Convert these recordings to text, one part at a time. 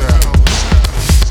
sound.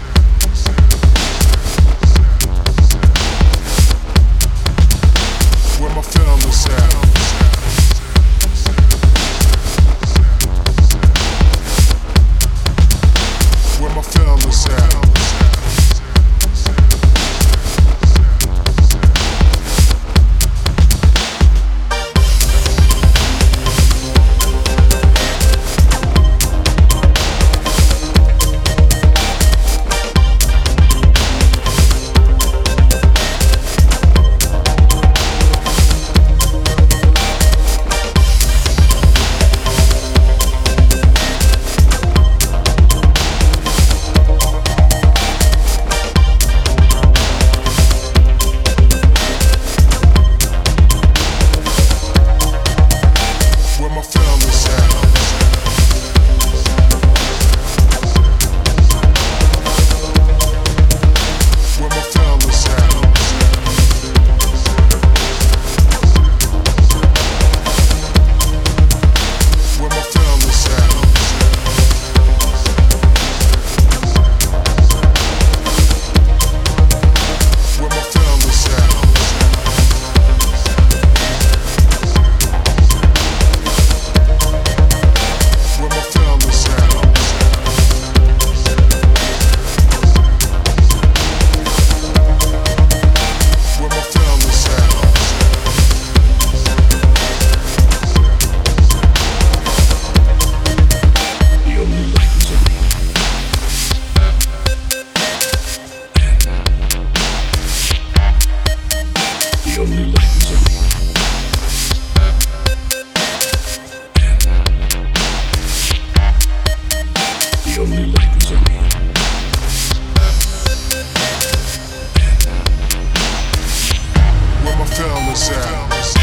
my fellas at?